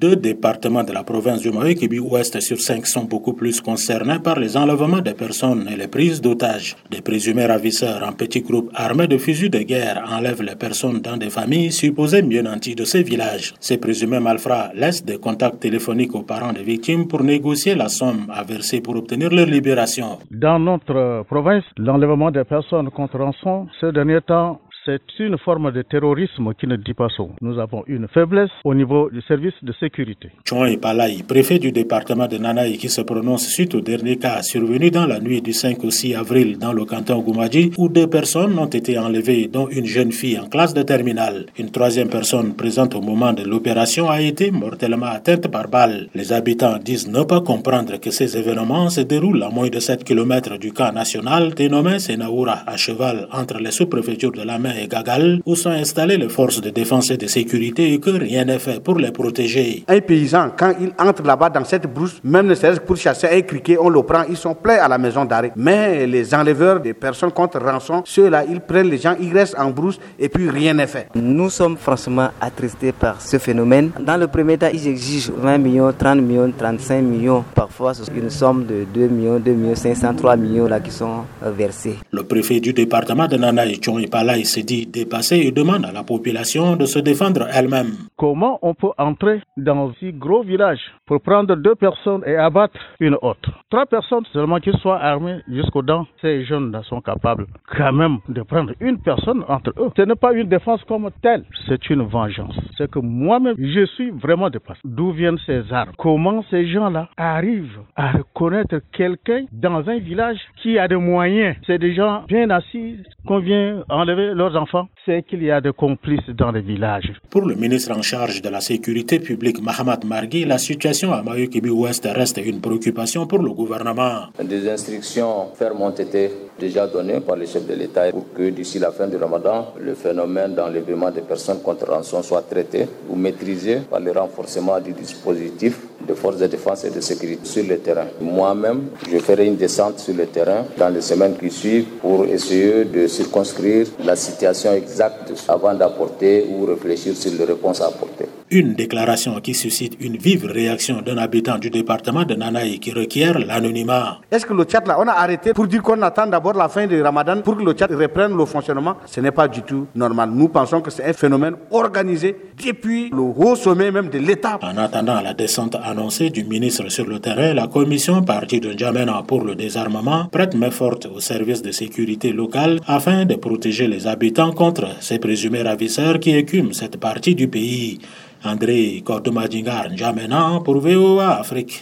Deux départements de la province du Maui-Kibi Ouest sur cinq sont beaucoup plus concernés par les enlèvements des personnes et les prises d'otages. Des présumés ravisseurs en petits groupes armés de fusils de guerre enlèvent les personnes dans des familles supposées mieux nanties de ces villages. Ces présumés malfrats laissent des contacts téléphoniques aux parents des victimes pour négocier la somme à verser pour obtenir leur libération. Dans notre province, l'enlèvement des personnes contre rançon, ces derniers temps, c'est une forme de terrorisme qui ne dit pas son. Nous avons une faiblesse au niveau du service de sécurité. Chouan Palai, préfet du département de Nanaï, qui se prononce suite au dernier cas survenu dans la nuit du 5 au 6 avril dans le canton Goumadji, où deux personnes ont été enlevées, dont une jeune fille en classe de terminale. Une troisième personne présente au moment de l'opération a été mortellement atteinte par balle. Les habitants disent ne pas comprendre que ces événements se déroulent à moins de 7 km du camp national dénommé Senaoura, à cheval entre les sous-préfectures de la mer et Gagal, où sont installées les forces de défense et de sécurité et que rien n'est fait pour les protéger. Un paysan, quand il entre là-bas dans cette brousse, même ne serait-ce pour chasser un criquet, on le prend, ils sont pleins à la maison d'arrêt. Mais les enleveurs des personnes contre rançon, ceux-là, ils prennent les gens, ils restent en brousse et puis rien n'est fait. Nous sommes franchement attristés par ce phénomène. Dans le premier temps, ils exigent 20 millions, 30 millions, 35 millions. Parfois, c'est une somme de 2 millions, 2 millions 500, 3 millions là qui sont versés. Le préfet du département de Nanaï, Chong Ipalai, s'est dit dépassé et demande à la population de se défendre elle-même. Comment on peut entrer dans un si gros village pour prendre deux personnes et abattre une autre? Trois personnes seulement qui soient armées jusqu'aux dents, ces jeunes sont capables quand même de prendre une personne entre eux. Ce n'est pas une défense comme telle, c'est une vengeance. C'est que moi-même, je suis vraiment dépassé. D'où viennent ces armes? Comment ces gens-là arrivent à reconnaître quelqu'un dans un village qui a des moyens? C'est des gens bien assis qu'on vient enlever leurs enfants c'est qu'il y a des complices dans les villages. Pour le ministre en charge de la sécurité publique, Mahamat Margui, la situation à Mayo-Kibi-Ouest reste une préoccupation pour le gouvernement. Des instructions fermes ont été déjà données par le chef de l'État pour que d'ici la fin du ramadan, le phénomène d'enlèvement des personnes contre rançon soit traité ou maîtrisé par le renforcement du dispositif de forces de défense et de sécurité sur le terrain. Moi-même, je ferai une descente sur le terrain dans les semaines qui suivent pour essayer de circonscrire la situation exacte avant d'apporter ou réfléchir sur les réponses à apporter. Une déclaration qui suscite une vive réaction d'un habitant du département de Nanaï qui requiert l'anonymat. Est-ce que le chat là, on a arrêté pour dire qu'on attend d'abord la fin du ramadan pour que le chat reprenne le fonctionnement? Ce n'est pas du tout normal. Nous pensons que c'est un phénomène organisé depuis le haut sommet même de l'État. En attendant la descente annoncée du ministre sur le terrain, la commission partie de N'Djamena pour le désarmement prête main forte au service de sécurité locale afin de protéger les habitants contre ces présumés ravisseurs qui écument cette partie du pays. André Kordomadingar N'Djamena pour VOA Afrique.